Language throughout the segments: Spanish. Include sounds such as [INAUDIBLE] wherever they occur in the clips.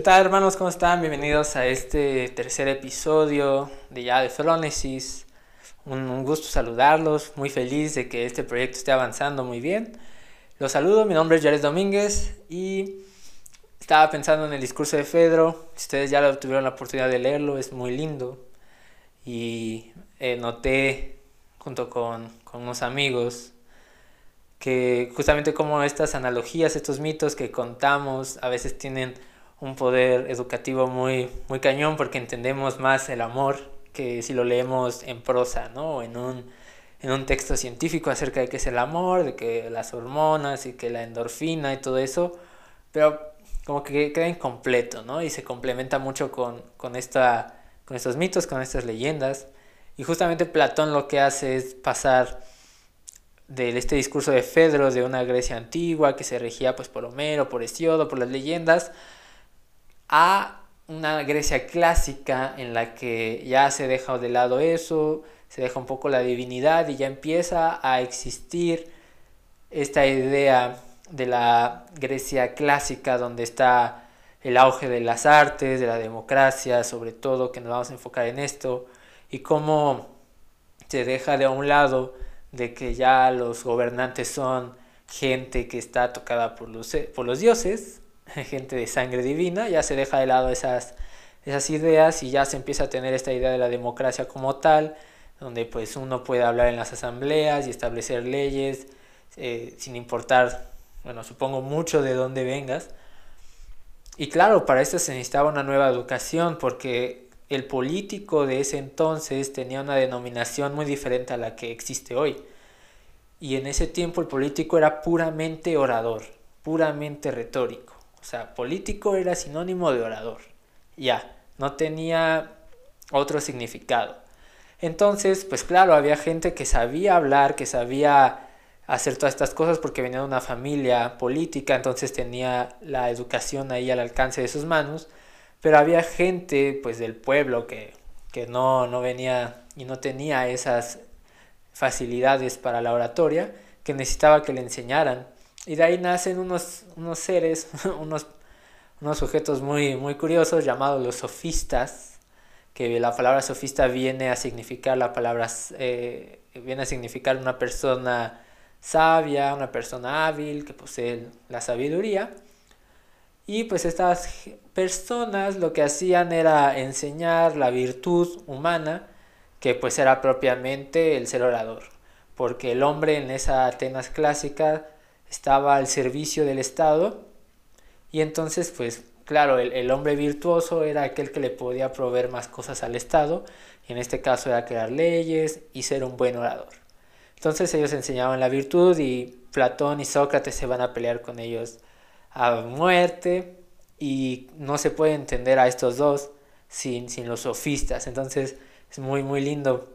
¿Qué tal hermanos? ¿Cómo están? Bienvenidos a este tercer episodio de ya de Phronesis. Un, un, gusto saludarlos, muy feliz de que este proyecto esté avanzando muy bien. Los saludo, mi nombre es Jared Domínguez y estaba pensando en el discurso de Fedro. Si ustedes ya lo tuvieron la oportunidad de leerlo, es muy lindo. Y eh, noté junto con, con unos amigos que justamente como estas analogías, estos mitos que contamos a veces tienen un poder educativo muy, muy cañón porque entendemos más el amor que si lo leemos en prosa, ¿no? O en un, en un texto científico acerca de qué es el amor, de que las hormonas y que la endorfina y todo eso, pero como que queda incompleto, ¿no? Y se complementa mucho con, con, esta, con estos mitos, con estas leyendas. Y justamente Platón lo que hace es pasar de este discurso de Fedro de una Grecia antigua que se regía pues por Homero, por Hesiodo, por las leyendas, a una Grecia clásica en la que ya se deja de lado eso, se deja un poco la divinidad y ya empieza a existir esta idea de la Grecia clásica donde está el auge de las artes, de la democracia, sobre todo, que nos vamos a enfocar en esto, y cómo se deja de un lado de que ya los gobernantes son gente que está tocada por los, por los dioses, [LAUGHS] gente de sangre divina, ya se deja de lado esas, esas ideas y ya se empieza a tener esta idea de la democracia como tal, donde pues uno puede hablar en las asambleas y establecer leyes eh, sin importar, bueno, supongo mucho de dónde vengas. Y claro, para esto se necesitaba una nueva educación porque el político de ese entonces tenía una denominación muy diferente a la que existe hoy. Y en ese tiempo el político era puramente orador, puramente retórico. O sea, político era sinónimo de orador. Ya, no tenía otro significado. Entonces, pues claro, había gente que sabía hablar, que sabía hacer todas estas cosas porque venía de una familia política, entonces tenía la educación ahí al alcance de sus manos pero había gente pues del pueblo que, que no, no venía y no tenía esas facilidades para la oratoria, que necesitaba que le enseñaran. Y de ahí nacen unos, unos seres, [LAUGHS] unos, unos sujetos muy, muy curiosos llamados los sofistas, que la palabra sofista viene a significar la palabra, eh, viene a significar una persona sabia, una persona hábil, que posee la sabiduría. Y pues estas personas lo que hacían era enseñar la virtud humana, que pues era propiamente el ser orador, porque el hombre en esa Atenas clásica estaba al servicio del Estado y entonces pues claro, el, el, hombre virtuoso era aquel que le podía proveer más cosas al Estado, y en este caso era crear leyes y ser un buen orador. Entonces ellos enseñaban la virtud y Platón y Sócrates se van a pelear con ellos a muerte y no se puede entender a estos dos sin, sin los sofistas. Entonces es muy, muy lindo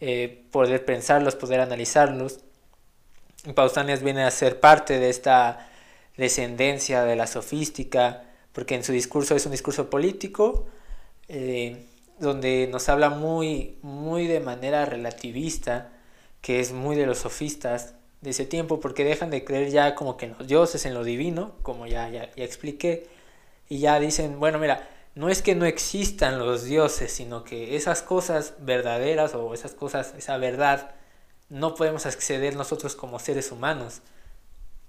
eh, poder pensarlos, poder analizarlos. Pausanias viene a ser parte de esta descendencia de la sofística, porque en su discurso es un discurso político, eh, donde nos habla muy, muy de manera relativista, que es muy de los sofistas, de ese tiempo porque dejan de creer ya como que en los dioses, en lo divino, como ya, ya, ya expliqué, y ya dicen, bueno, mira, no es que no existan los dioses, sino que esas cosas verdaderas o esas cosas, esa verdad, no podemos acceder nosotros como seres humanos.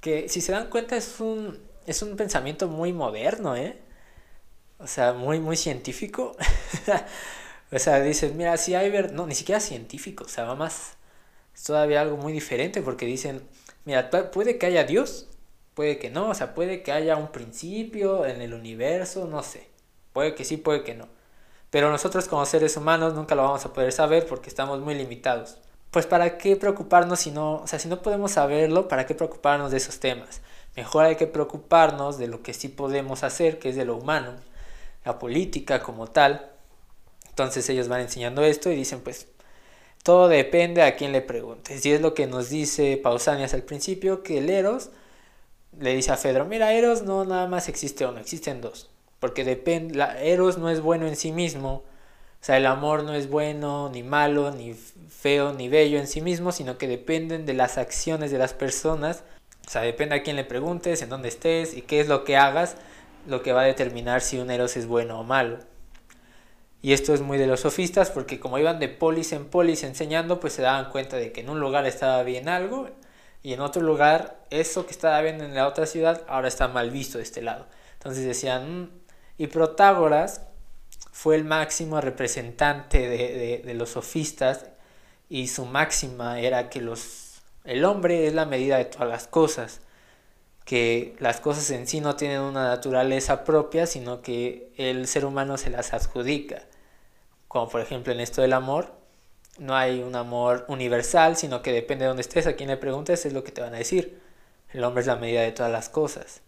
Que si se dan cuenta es un, es un pensamiento muy moderno, ¿eh? O sea, muy, muy científico. [LAUGHS] o sea, dicen, mira, si hay verdad, no, ni siquiera científico, o sea, va más es todavía algo muy diferente porque dicen, mira, puede que haya Dios, puede que no, o sea, puede que haya un principio en el universo, no sé, puede que sí, puede que no. Pero nosotros como seres humanos nunca lo vamos a poder saber porque estamos muy limitados. Pues para qué preocuparnos si no, o sea, si no podemos saberlo, ¿para qué preocuparnos de esos temas? Mejor hay que preocuparnos de lo que sí podemos hacer, que es de lo humano, la política como tal. Entonces ellos van enseñando esto y dicen, pues todo depende a quién le preguntes. Y es lo que nos dice Pausanias al principio, que el Eros le dice a Fedro, mira, Eros no nada más existe uno, existen dos. Porque depende, Eros no es bueno en sí mismo. O sea, el amor no es bueno, ni malo, ni feo, ni bello en sí mismo, sino que dependen de las acciones de las personas. O sea, depende a quién le preguntes, en dónde estés y qué es lo que hagas, lo que va a determinar si un eros es bueno o malo. Y esto es muy de los sofistas porque como iban de polis en polis enseñando, pues se daban cuenta de que en un lugar estaba bien algo y en otro lugar eso que estaba bien en la otra ciudad ahora está mal visto de este lado. Entonces decían, mm", y Protágoras fue el máximo representante de, de los sofistas y su máxima era que los, el hombre es la medida de todas las cosas que las cosas en sí no tienen una naturaleza propia, sino que el ser humano se las adjudica. Como por ejemplo en esto del amor, no hay un amor universal, sino que depende de donde estés, a quien le preguntes es lo que te van a decir. El hombre es la medida de todas las cosas.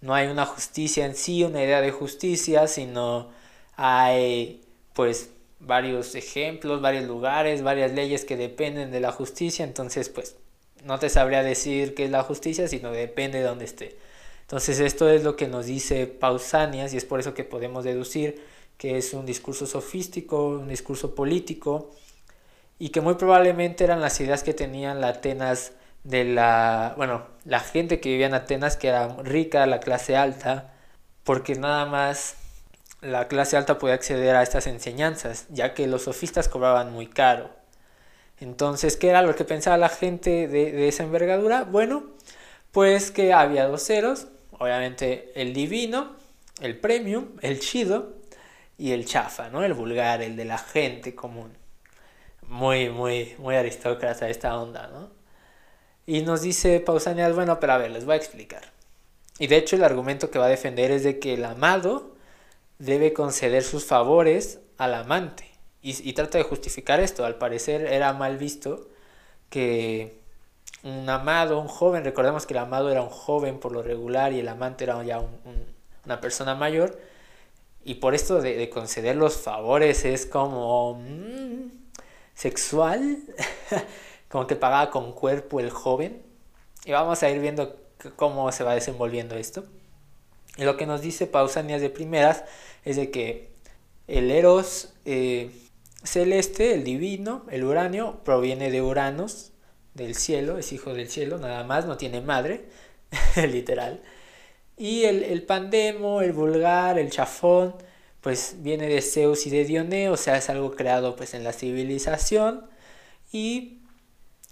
No hay una justicia en sí, una idea de justicia, sino hay pues varios ejemplos, varios lugares, varias leyes que dependen de la justicia, entonces pues no te sabría decir qué es la justicia, sino depende de dónde esté. Entonces esto es lo que nos dice Pausanias y es por eso que podemos deducir que es un discurso sofístico, un discurso político y que muy probablemente eran las ideas que tenían la Atenas de la, bueno, la gente que vivía en Atenas que era rica, la clase alta, porque nada más la clase alta podía acceder a estas enseñanzas, ya que los sofistas cobraban muy caro. Entonces, ¿qué era lo que pensaba la gente de, esa envergadura? Bueno, pues que había dos ceros, obviamente el divino, el premium, el chido y el chafa, ¿no? El vulgar, el de la gente común. Muy, muy, muy aristócrata esta onda, ¿no? Y nos dice Pausanias, bueno, pero a ver, les voy a explicar. Y de hecho el argumento que va a defender es de que el amado debe conceder sus favores al amante. Y, trata de justificar esto. Al parecer era mal visto que un amado, un joven, recordemos que el amado era un joven por lo regular y el amante era ya una persona mayor. Y por esto de, conceder los favores es como mm, sexual, [LAUGHS] como que pagaba con cuerpo el joven. Y vamos a ir viendo cómo se va desenvolviendo esto. Y lo que nos dice Pausanias de primeras es de que el Eros eh, celeste, el divino, el uranio, proviene de Uranos, del cielo, es hijo del cielo, nada más, no tiene madre, [LAUGHS] literal. Y el, pandemo, el vulgar, el chafón, pues viene de Zeus y de Dioné, o sea, es algo creado pues en la civilización y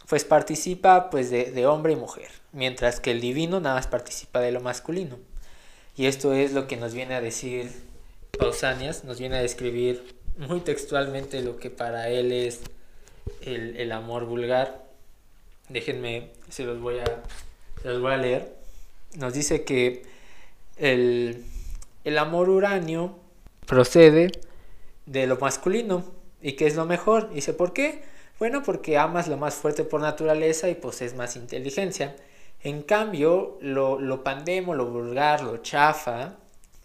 pues participa pues de, de hombre y mujer, mientras que el divino nada más participa de lo masculino. Y esto es lo que nos viene a decir Pausanias, nos viene a describir muy textualmente lo que para él es el, amor vulgar. Déjenme, se los voy a, los voy a leer. Nos dice que el, el amor uranio procede de lo masculino y que es lo mejor. Dice, ¿por qué? Bueno, porque amas lo más fuerte por naturaleza y posees más inteligencia. En cambio, lo, lo pandemo, lo vulgar, lo chafa,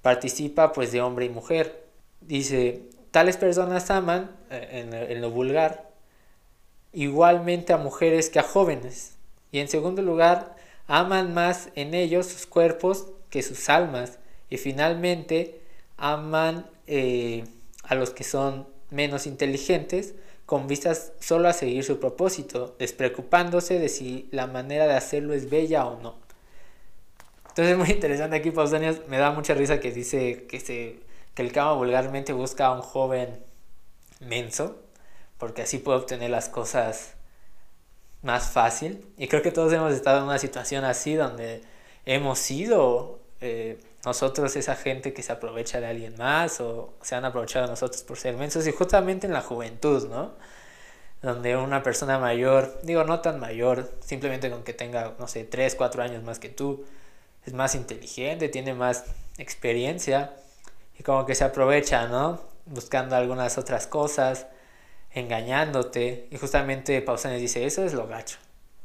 participa pues de hombre y mujer. Dice, Tales personas aman, eh, en, lo vulgar, igualmente a mujeres que a jóvenes. Y en segundo lugar, aman más en ellos sus cuerpos que sus almas. Y finalmente, aman eh, a los que son menos inteligentes con vistas solo a seguir su propósito, despreocupándose de si la manera de hacerlo es bella o no. Entonces es muy interesante aquí Pausanias, me da mucha risa que dice que se que el Kama vulgarmente busca a un joven menso, porque así puede obtener las cosas más fácil. Y creo que todos hemos estado en una situación así donde hemos sido eh, nosotros esa gente que se aprovecha de alguien más o se han aprovechado de nosotros por ser mensos y justamente en la juventud, ¿no? Donde una persona mayor, digo no tan mayor, simplemente con que tenga, no sé, 3, 4 años más que tú, es más inteligente, tiene más experiencia y como que se aprovecha, ¿no? Buscando algunas otras cosas, engañándote. Y justamente Pausanias dice, eso es lo gacho.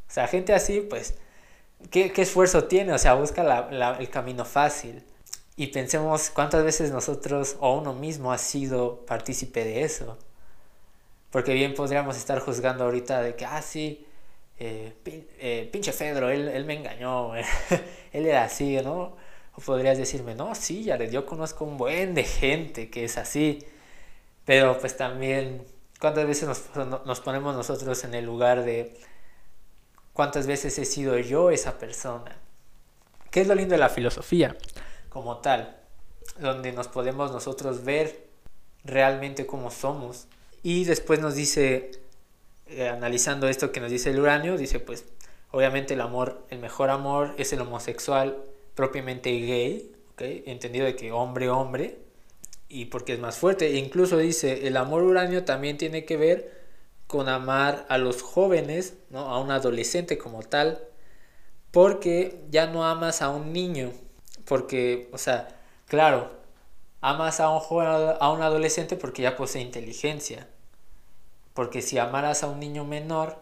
O sea, gente así, pues, ¿qué, esfuerzo tiene? O sea, busca el camino fácil. Y pensemos cuántas veces nosotros o uno mismo ha sido partícipe de eso. Porque bien podríamos estar juzgando ahorita de que, ah, sí, eh, eh, pinche Fedro, él, él me engañó, [LAUGHS] él era así, ¿no? O podrías decirme, no, sí, Jared, yo conozco un buen de gente que es así. Pero pues también, ¿cuántas veces nos, nos ponemos nosotros en el lugar de cuántas veces he sido yo esa persona? ¿Qué es lo lindo de la filosofía como tal? donde nos podemos nosotros ver realmente cómo somos. Y después nos dice, eh, analizando esto que nos dice el uranio, dice pues obviamente el amor, el mejor amor es el homosexual propiamente gay, entendido de que hombre, hombre, y porque es más fuerte. E incluso dice, el amor uranio también tiene que ver con amar a los jóvenes, ¿no? a un adolescente como tal, porque ya no amas a un niño, porque, o sea, claro, amas a un joven, a un adolescente porque ya posee inteligencia, porque si amaras a un niño menor,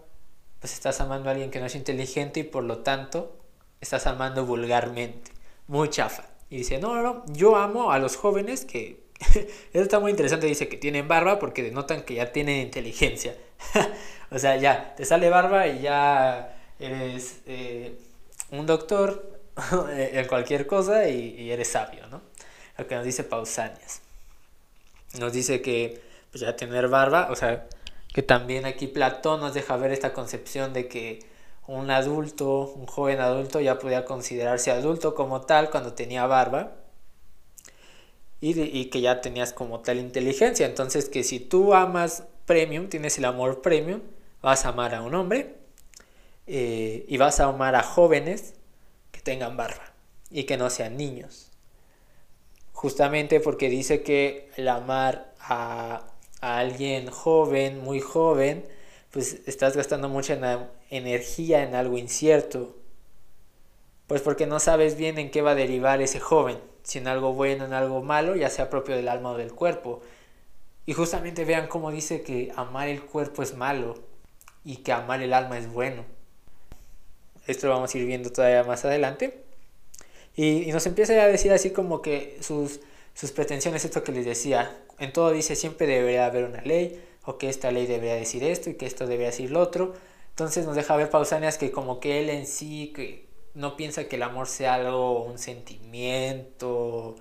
pues estás amando a alguien que no es inteligente y por lo tanto estás amando vulgarmente, muy chafa. Y dice, no, no, no, yo amo a los jóvenes que... [LAUGHS] Eso está muy interesante, dice que tienen barba porque denotan que ya tienen inteligencia. [LAUGHS] o sea, ya, te sale barba y ya eres eh, un doctor [LAUGHS] en cualquier cosa y, eres sabio, ¿no? Lo que nos dice Pausanias. Nos dice que pues ya tener barba, o sea, que también aquí Platón nos deja ver esta concepción de que un adulto, un joven adulto ya podía considerarse adulto como tal cuando tenía barba y, que ya tenías como tal inteligencia. Entonces que si tú amas premium, tienes el amor premium, vas a amar a un hombre eh, y vas a amar a jóvenes que tengan barba y que no sean niños. Justamente porque dice que el amar a, a alguien joven, muy joven, pues estás gastando mucha energía en algo incierto. Pues porque no sabes bien en qué va a derivar ese joven, si en algo bueno, en algo malo, ya sea propio del alma o del cuerpo. Y justamente vean cómo dice que amar el cuerpo es malo y que amar el alma es bueno. Esto lo vamos a ir viendo todavía más adelante. Y, nos empieza a decir así como que sus, sus pretensiones, esto que les decía, en todo dice siempre debería haber una ley, o que esta ley debería decir esto y que esto debería decir lo otro. Entonces nos deja ver Pausanias que como que él en sí que no piensa que el amor sea algo, un sentimiento,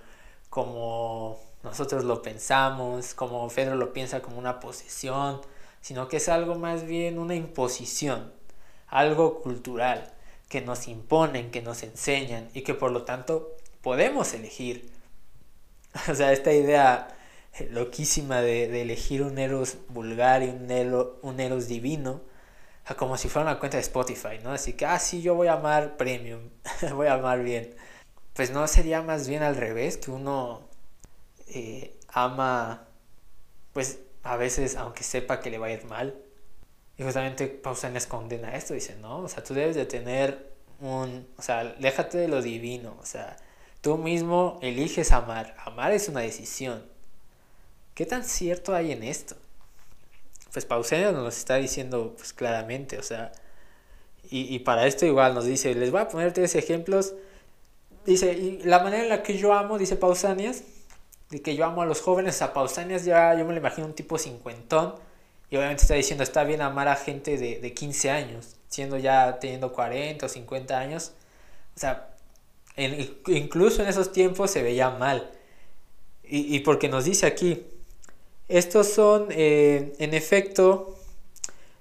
como nosotros lo pensamos, como Pedro lo piensa como una posesión, sino que es algo más bien una imposición, algo cultural, que nos imponen, que nos enseñan y que por lo tanto podemos elegir. [LAUGHS] O sea, esta idea [LAUGHS] loquísima de, elegir un Eros vulgar y un, un Eros divino, como si fuera una cuenta de Spotify, ¿no? Así que, ah, sí, yo voy a amar premium, [LAUGHS] voy a amar bien. Pues no sería más bien al revés, que uno eh, ama, pues a veces, aunque sepa que le va a ir mal. Y justamente Pausanias condena esto, dice, no, o sea, tú debes de tener un, o sea, déjate de lo divino, o sea, tú mismo eliges amar. Amar es una decisión. ¿Qué tan cierto hay en esto? Pues Pausanias nos lo está diciendo pues claramente, o sea, y, y para esto igual nos dice, les voy a poner tres ejemplos. Dice, y la manera en la que yo amo, dice Pausanias, de que yo amo a los jóvenes, a Pausanias ya yo me lo imagino un tipo cincuentón y obviamente está diciendo está bien amar a gente de, de 15 años, siendo ya teniendo 40 o 50 años, o sea, incluso en esos tiempos se veía mal. Y, y porque nos dice aquí, estos son eh, en efecto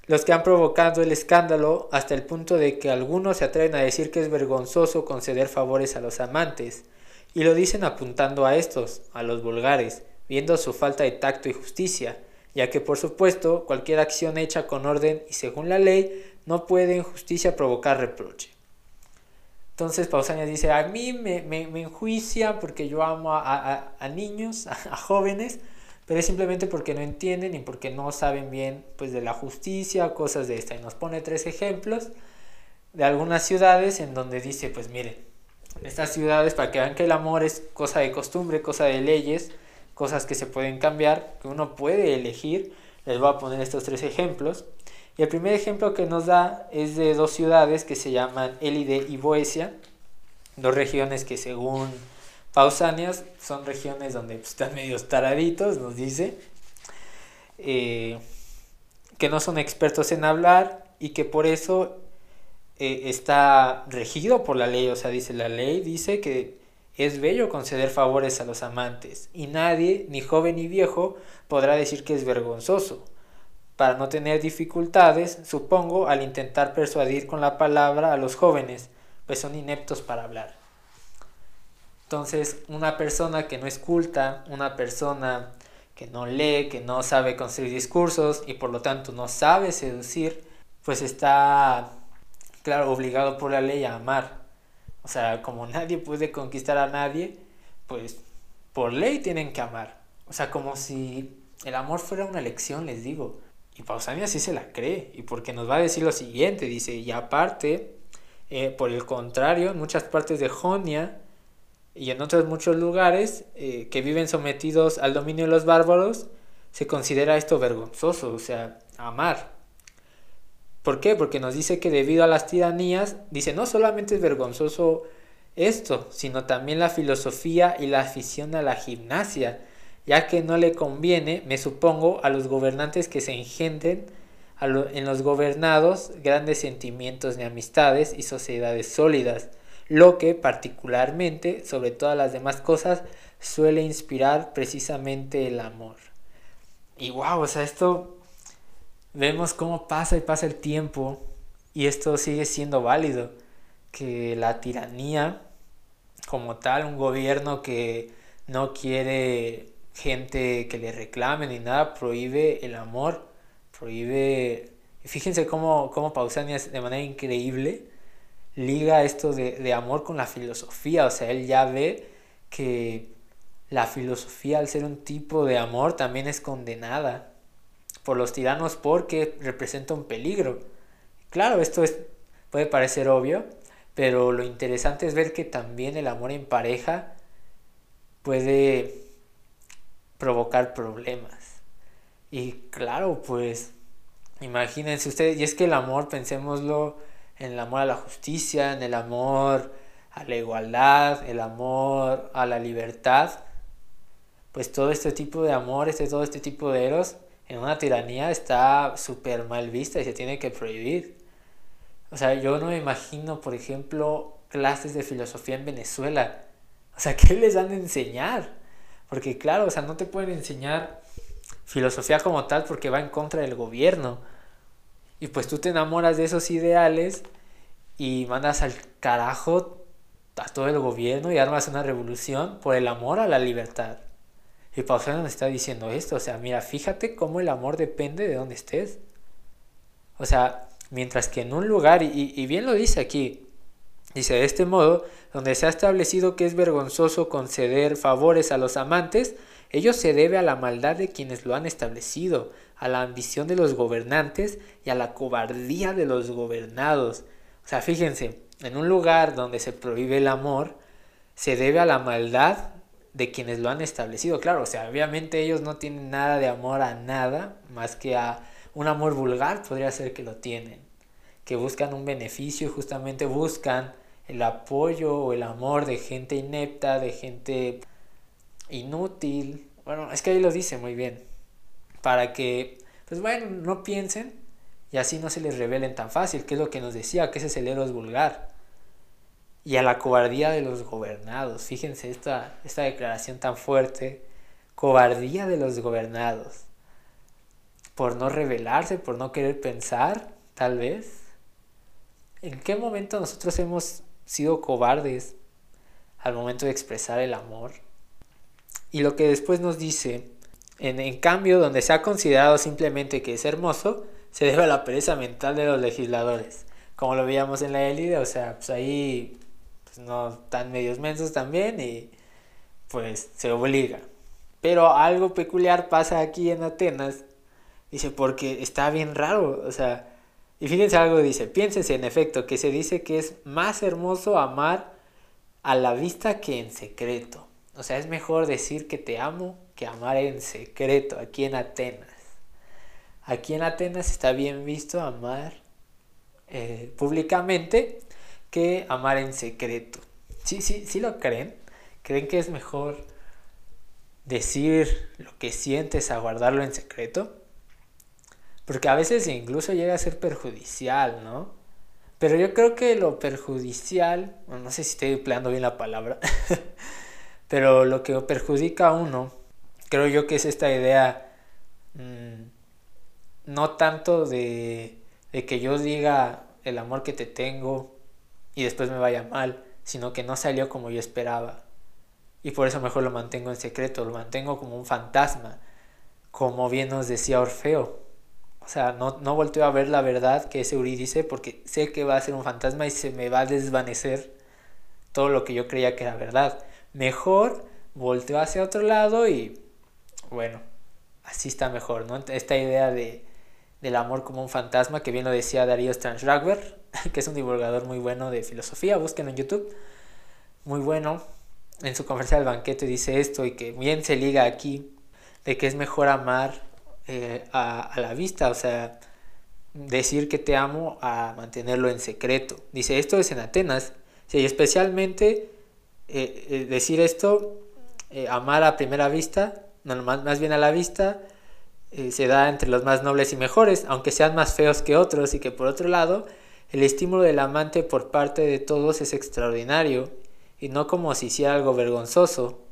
los que han provocado el escándalo hasta el punto de que algunos se atreven a decir que es vergonzoso conceder favores a los amantes y lo dicen apuntando a estos, a los vulgares, viendo su falta de tacto y justicia, ya que por supuesto cualquier acción hecha con orden y según la ley no puede en justicia provocar reproche. Entonces Pausanias dice, a mí me, me, me enjuician porque yo amo a, a, niños, [LAUGHS] a, jóvenes, pero es simplemente porque no entienden y porque no saben bien pues, de la justicia, cosas de esta. Y nos pone tres ejemplos de algunas ciudades en donde dice, pues miren, estas ciudades para que vean que el amor es cosa de costumbre, cosa de leyes, cosas que se pueden cambiar, que uno puede elegir. Les voy a poner estos tres ejemplos. Y el primer ejemplo que nos da es de dos ciudades que se llaman Elide y Boesia, dos regiones que según Pausanias son regiones donde pues, están medio taraditos, nos dice, eh, que no son expertos en hablar y que por eso eh, está regido por la ley, o sea, dice la ley, dice que es bello conceder favores a los amantes y nadie, ni joven ni viejo, podrá decir que es vergonzoso. Para no tener dificultades, supongo, al intentar persuadir con la palabra a los jóvenes, pues son ineptos para hablar. Entonces, una persona que no es culta, una persona que no lee, que no sabe construir discursos y por lo tanto no sabe seducir, pues está, claro, obligado por la ley a amar. O sea, como [LAUGHS] nadie puede conquistar a nadie, pues por ley tienen que amar. O sea, como si el amor fuera una elección, les digo. Y Pausania sí se la cree, y porque nos va a decir lo siguiente, dice, y aparte, eh, por el contrario, en muchas partes de Jonia y en otros muchos lugares eh, que viven sometidos al dominio de los bárbaros, se considera esto vergonzoso, o sea, amar. ¿Por qué? Porque nos dice que debido a las tiranías, dice, no solamente es vergonzoso esto, sino también la filosofía y la afición a la gimnasia, ya que no le conviene, me supongo, a los gobernantes que se engendren en los gobernados grandes sentimientos de amistades y sociedades sólidas, lo que particularmente, sobre todas las demás cosas, suele inspirar precisamente el amor. Y wow, o sea, esto vemos cómo pasa y pasa el tiempo y esto sigue siendo válido, que la tiranía como tal, un gobierno que no quiere gente que le reclame ni nada, prohíbe el amor, prohíbe... Fíjense cómo, cómo Pausanias de manera increíble liga esto de, de amor con la filosofía, o sea, él ya ve que la filosofía al ser un tipo de amor también es condenada por los tiranos porque representa un peligro. Claro, esto es, puede parecer obvio, pero lo interesante es ver que también el amor en pareja puede provocar problemas. Y claro, pues imagínense ustedes, y es que el amor, pensémoslo en el amor a la justicia, en el amor a la igualdad, el amor a la libertad, pues todo este tipo de amor, todo este tipo de eros, en una tiranía está súper mal vista y se tiene que prohibir. O sea, yo no me imagino, por ejemplo, clases de filosofía en Venezuela. O sea, ¿qué les dan a enseñar? Porque claro, o sea, no te pueden enseñar filosofía como tal porque va en contra del gobierno. Y pues tú te enamoras de esos ideales y mandas al carajo a todo el gobierno y armas una revolución por el amor a la libertad. Y Pausanias nos está diciendo esto, o sea, mira, fíjate cómo el amor depende de dónde estés. O sea, Mientras que en un lugar, y, bien lo dice aquí, dice de este modo, donde se ha establecido que es vergonzoso conceder favores a los amantes, ello se debe a la maldad de quienes lo han establecido, a la ambición de los gobernantes y a la cobardía de los gobernados. O sea, fíjense, en un lugar donde se prohíbe el amor, se debe a la maldad de quienes lo han establecido. Claro, o sea, obviamente ellos no tienen nada de amor a nada más que a un amor vulgar podría ser que lo tienen, que buscan un beneficio y justamente buscan el apoyo o el amor de gente inepta, de gente inútil. Bueno, es que ahí lo dice muy bien. Para que, pues bueno, no piensen y así no se les revelen tan fácil, que es lo que nos decía, que ese es el vulgar. Y a la cobardía de los gobernados. Fíjense esta, esta declaración tan fuerte. Cobardía de los gobernados por no revelarse, por no querer pensar, tal vez. ¿En qué momento nosotros hemos sido cobardes al momento de expresar el amor? Y lo que después nos dice, en, en cambio, donde se ha considerado simplemente que es hermoso, se debe a la pereza mental de los legisladores. Como lo veíamos en la élite, o sea, pues ahí pues no tan medios mensos también y pues se obliga. Pero algo peculiar pasa aquí en Atenas Dice, porque está bien raro, o sea, y fíjense algo, dice, piénsense en efecto, que se dice que es más hermoso amar a la vista que en secreto. O sea, es mejor decir que te amo que amar en secreto, aquí en Atenas. Aquí en Atenas está bien visto amar eh, públicamente que amar en secreto. Sí, sí, sí lo creen. ¿Creen que es mejor decir lo que sientes a guardarlo en secreto? Porque a veces incluso llega a ser perjudicial, ¿no? Pero yo creo que lo perjudicial, no sé si estoy empleando bien la palabra, [LAUGHS] pero lo que perjudica a uno, creo yo que es esta idea mm, no tanto de, de que yo diga el amor que te tengo y después me vaya mal, sino que no salió como yo esperaba. y por eso mejor lo mantengo en secreto, lo mantengo como un fantasma, como bien nos decía Orfeo. O sea, no, no volteo a ver la verdad que ese Eurídice porque sé que va a ser un fantasma y se me va a desvanecer todo lo que yo creía que era verdad. Mejor volteo hacia otro lado y bueno, así está mejor, ¿no? Esta idea de, del amor como un fantasma, que bien lo decía Darío Strangberg, [LAUGHS] que es un divulgador muy bueno de filosofía, búsquenlo en YouTube, muy bueno. En su conferencia del banquete dice esto y que bien se liga aquí, de que es mejor amar eh, a, la vista, o sea, decir que te amo a mantenerlo en secreto. Dice, esto es en Atenas, y especialmente eh, eh, decir esto, amar a primera vista, no, más, bien a la vista, se da entre los más nobles y mejores, aunque sean más feos que otros, y que por otro lado, el estímulo del amante por parte de todos es extraordinario, y no como si hiciera algo vergonzoso,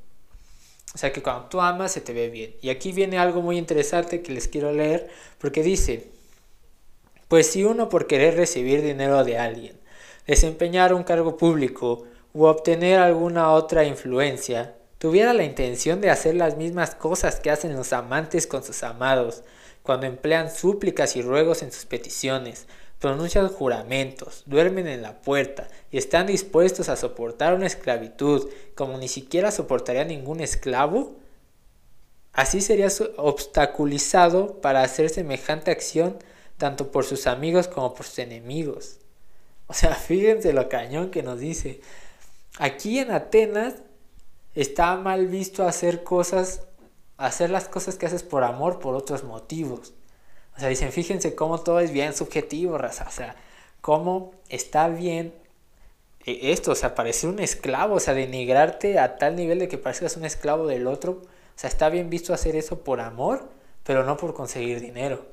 o sea que cuando tú amas se te ve bien. Y aquí viene algo muy interesante que les quiero leer porque dice, pues si uno por querer recibir dinero de alguien, desempeñar un cargo público u obtener alguna otra influencia, tuviera la intención de hacer las mismas cosas que hacen los amantes con sus amados, cuando emplean súplicas y ruegos en sus peticiones, pronuncian juramentos, duermen en la puerta y están dispuestos a soportar una esclavitud como ni siquiera soportaría ningún esclavo, así sería obstaculizado para hacer semejante acción tanto por sus amigos como por sus enemigos. O sea, fíjense lo cañón que nos dice. Aquí en Atenas está mal visto hacer cosas, hacer las cosas que haces por amor por otros motivos. O sea, dicen, fíjense cómo todo es bien subjetivo, raza. O sea, cómo está bien e, esto, o sea, parecer un esclavo, o sea, denigrarte a tal nivel de que parezcas un esclavo del otro. O sea, está bien visto hacer eso por amor, pero no por conseguir dinero.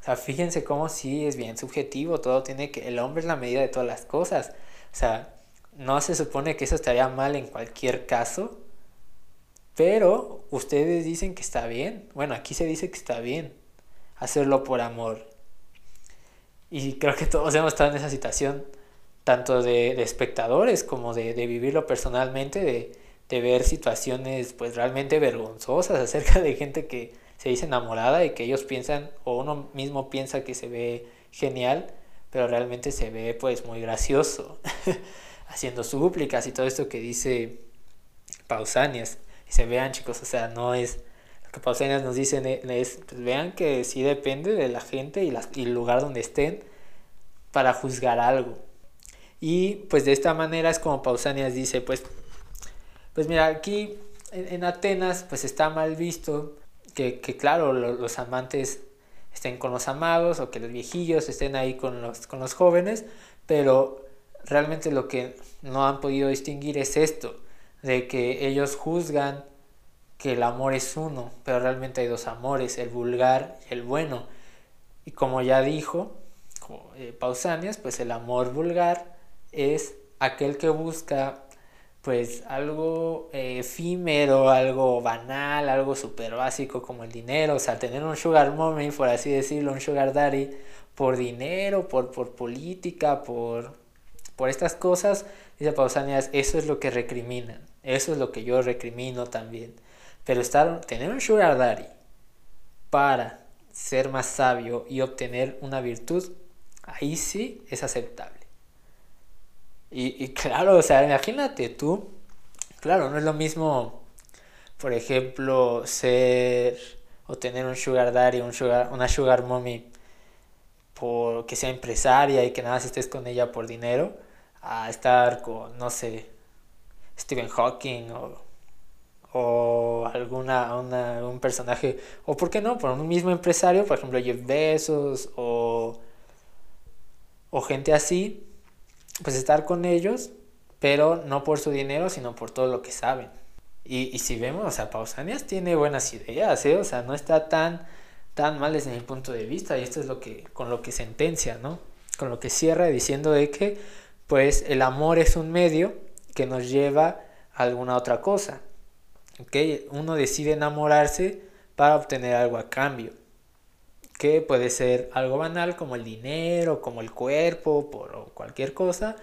O sea, fíjense cómo sí es bien subjetivo, todo tiene que... El hombre es la medida de todas las cosas. O sea, no se supone que eso estaría mal en cualquier caso, pero ustedes dicen que está bien. Bueno, aquí se dice que está bien hacerlo por amor. Y creo que todos hemos estado en esa situación, tanto de, espectadores como de, vivirlo personalmente, de, de, ver situaciones pues realmente vergonzosas acerca de gente que se dice enamorada y que ellos piensan, o uno mismo piensa que se ve genial, pero realmente se ve pues muy gracioso, [LAUGHS] haciendo súplicas y todo esto que dice Pausanias. Y se vean chicos, o sea, no es que Pausanias nos dicen es, pues vean que sí depende de la gente y, el lugar donde estén para juzgar algo. Y pues de esta manera es como Pausanias dice, pues, pues mira, aquí en, Atenas pues está mal visto que, claro, los amantes estén con los amados o que los viejillos estén ahí con los, con los jóvenes, pero realmente lo que no han podido distinguir es esto, de que ellos juzgan que el amor es uno, pero realmente hay dos amores, el vulgar y el bueno. Y como ya dijo eh, Pausanias, pues el amor vulgar es aquel que busca pues algo eh, efímero, algo banal, algo súper básico como el dinero, o sea, tener un sugar mommy, por así decirlo, un sugar daddy, por dinero, por, por política, por, por estas cosas, dice Pausanias, eso es lo que recriminan, eso es lo que yo recrimino también. Pero estar, tener un sugar daddy para ser más sabio y obtener una virtud, ahí sí es aceptable. Y, claro, o sea, imagínate tú, claro, no es lo mismo, por ejemplo, ser o tener un sugar daddy, un sugar, una sugar mommy, por que sea empresaria y que nada más estés con ella por dinero, a estar con, no sé, Stephen Hawking o o alguna un personaje o por qué no por un mismo empresario por ejemplo Jeff Bezos o o gente así pues estar con ellos pero no por su dinero sino por todo lo que saben y, y si vemos o sea Pausanias tiene buenas ideas ¿eh? o sea no está tan tan mal desde mi punto de vista y esto es lo que con lo que sentencia no con lo que cierra diciendo de que pues el amor es un medio que nos lleva a alguna otra cosa uno decide enamorarse para obtener algo a cambio. Que puede ser algo banal como el dinero, como el cuerpo, por cualquier cosa,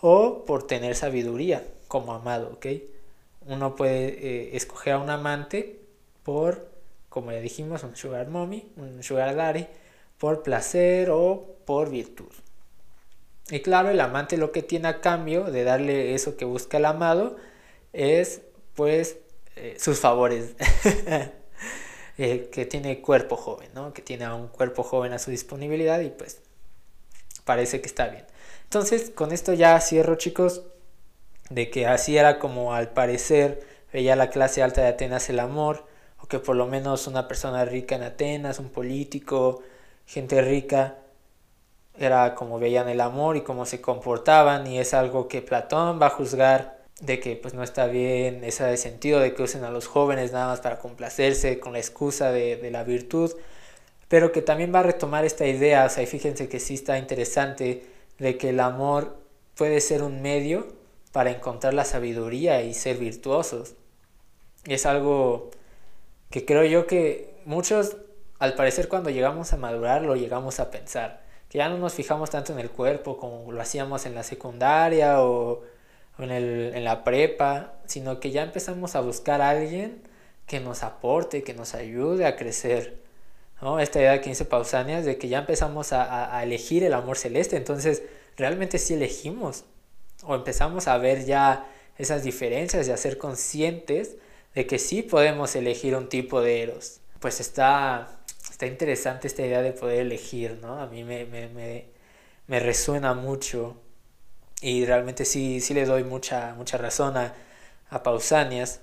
o por tener sabiduría como amado, ¿ok? uno puede eh, escoger a un amante por, como ya dijimos, un sugar mommy, un sugar daddy, por placer o por virtud. Y claro, el amante lo que tiene a cambio de darle eso que busca el amado es pues eh, sus favores. [LAUGHS] Que tiene cuerpo joven, ¿no? Que tiene un cuerpo joven a su disponibilidad y pues parece que está bien. Entonces, con esto ya cierro, chicos, de que así era como al parecer veía la clase alta de Atenas el amor, que por lo menos una persona rica en Atenas, un político, gente rica, era como veían el amor y cómo se comportaban y es algo que Platón va a juzgar de que pues no está bien ese sentido de que usen a los jóvenes nada más para complacerse con la excusa de, de la virtud pero que también va a retomar esta idea, o sea, y fíjense que sí está interesante de que el amor puede ser un medio para encontrar la sabiduría y ser virtuosos. Es algo que creo yo que muchos, al parecer, cuando llegamos a madurar, lo llegamos a pensar que ya no nos fijamos tanto en el cuerpo como lo hacíamos en la secundaria o, en, el, en la prepa, sino que ya empezamos a buscar a alguien que nos aporte, que nos ayude a crecer. ¿no? Esta idea de 15 Pausanias de que ya empezamos a, a, elegir el amor celeste, entonces realmente sí elegimos o empezamos a ver ya esas diferencias y a ser conscientes de que sí podemos elegir un tipo de eros. Pues está está interesante esta idea de poder elegir, ¿no? A mí me, me, me, me resuena mucho y realmente sí, sí le doy mucha, mucha razón a, a Pausanias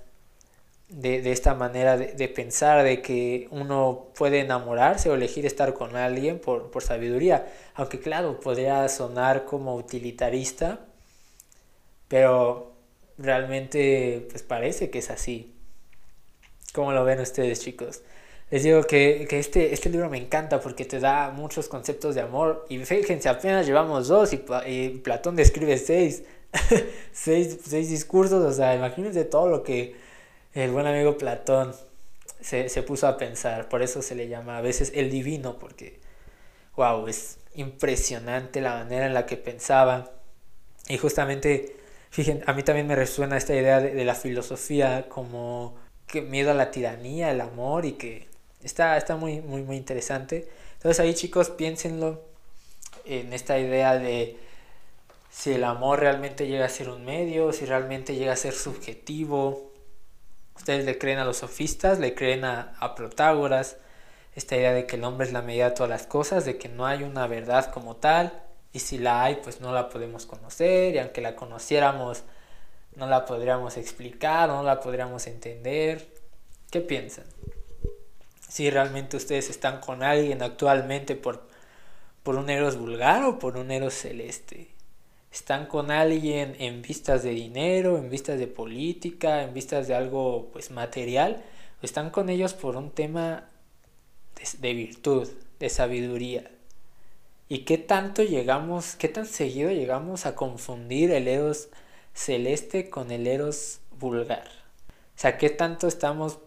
de, de, esta manera de, de, pensar de que uno puede enamorarse o elegir estar con alguien por, por sabiduría, aunque claro, podría sonar como utilitarista, pero realmente pues parece que es así. ¿Cómo lo ven ustedes chicos? Les digo que, que, este, este libro me encanta porque te da muchos conceptos de amor. Y fíjense, apenas llevamos dos y, Platón describe seis. [LAUGHS] seis. seis. discursos. O sea, imagínense todo lo que el buen amigo Platón se, se puso a pensar. Por eso se le llama a veces el divino, porque, wow, es impresionante la manera en la que pensaba. Y justamente, fíjense, a mí también me resuena esta idea de, de la filosofía como que miedo a la tiranía, el amor y que Está, está muy, muy, muy interesante. Entonces ahí chicos, piénsenlo en esta idea de si el amor realmente llega a ser un medio, si realmente llega a ser subjetivo. Ustedes le creen a los sofistas, le creen a, a Protágoras, esta idea de que el hombre es la medida de todas las cosas, de que no hay una verdad como tal, y si la hay, pues no la podemos conocer, y aunque la conociéramos, no la podríamos explicar, no la podríamos entender. ¿Qué piensan? si realmente ustedes están con alguien actualmente por, por un Eros vulgar o por un Eros celeste. Están con alguien en vistas de dinero, en vistas de política, en vistas de algo pues material, o están con ellos por un tema de, de virtud, de sabiduría. ¿Y qué tanto llegamos, qué tan seguido llegamos a confundir el Eros celeste con el Eros vulgar? O sea, ¿qué tanto estamos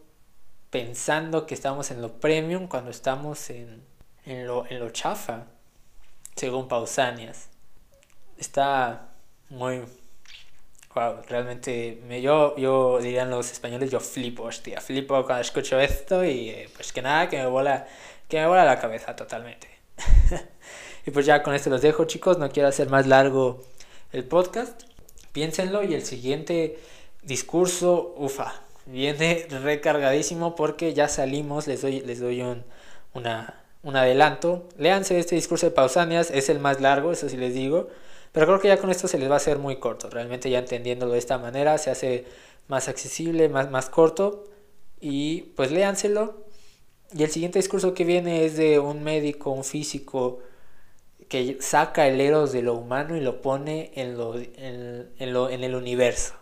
pensando que estamos en lo premium cuando estamos en, en, lo, en lo chafa, según Pausanias. Está muy... Wow, realmente me, yo, yo dirían los españoles, yo flipo, hostia, flipo cuando escucho esto y eh, pues que nada, que me vuela, que me vuela la cabeza totalmente. [LAUGHS] y pues ya con esto los dejo chicos, no quiero hacer más largo el podcast. Piénsenlo y el siguiente discurso, ufa, viene [LAUGHS] recargadísimo porque ya salimos, les doy, les doy un, una, un adelanto. Léanse este discurso de Pausanias, es el más largo, eso sí les digo. Pero creo que ya con esto se les va a hacer muy corto. Realmente ya entendiéndolo de esta manera se hace más accesible, más, más corto. Y pues léanselo. Y el siguiente discurso que viene es de un médico, un físico, que saca el eros de lo humano y lo pone en, lo, en, en, lo, en el universo.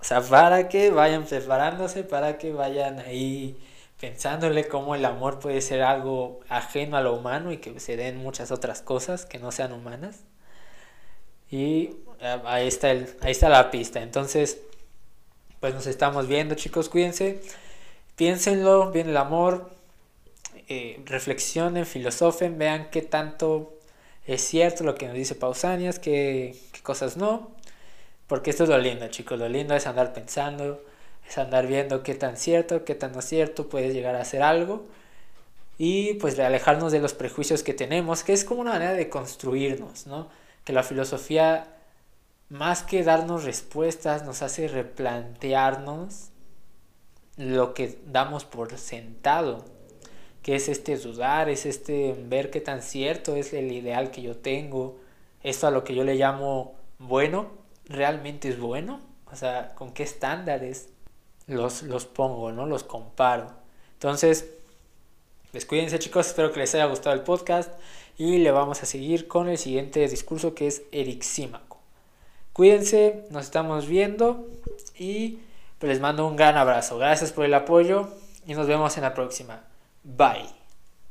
O sea, para que vayan preparándose, para que vayan ahí pensándole cómo el amor puede ser algo ajeno a lo humano y que se den muchas otras cosas que no sean humanas. Y eh, ahí está, el, ahí está la pista. Entonces, pues nos estamos viendo, chicos, cuídense. Piénsenlo, bien el amor. Eh, reflexionen, filosofen, vean qué tanto es cierto lo que nos dice Pausanias, qué, cosas no. Porque esto es lo lindo, chicos. Lo lindo es andar pensando, es andar viendo qué tan cierto, qué tan no cierto puedes llegar a hacer algo. Y pues de alejarnos de los prejuicios que tenemos, que es como una manera de construirnos, ¿no? Que la filosofía, más que darnos respuestas, nos hace replantearnos lo que damos por sentado, que es este dudar, es este ver qué tan cierto es el ideal que yo tengo, esto a lo que yo le llamo bueno, realmente es bueno, o sea, con qué estándares los, los pongo, ¿no? Los comparo. Entonces, descuídense chicos, espero que les haya gustado el podcast y le vamos a seguir con el siguiente discurso que es Erixímaco. Cuídense, nos estamos viendo y pues les mando un gran abrazo. Gracias por el apoyo y nos vemos en la próxima. Bye.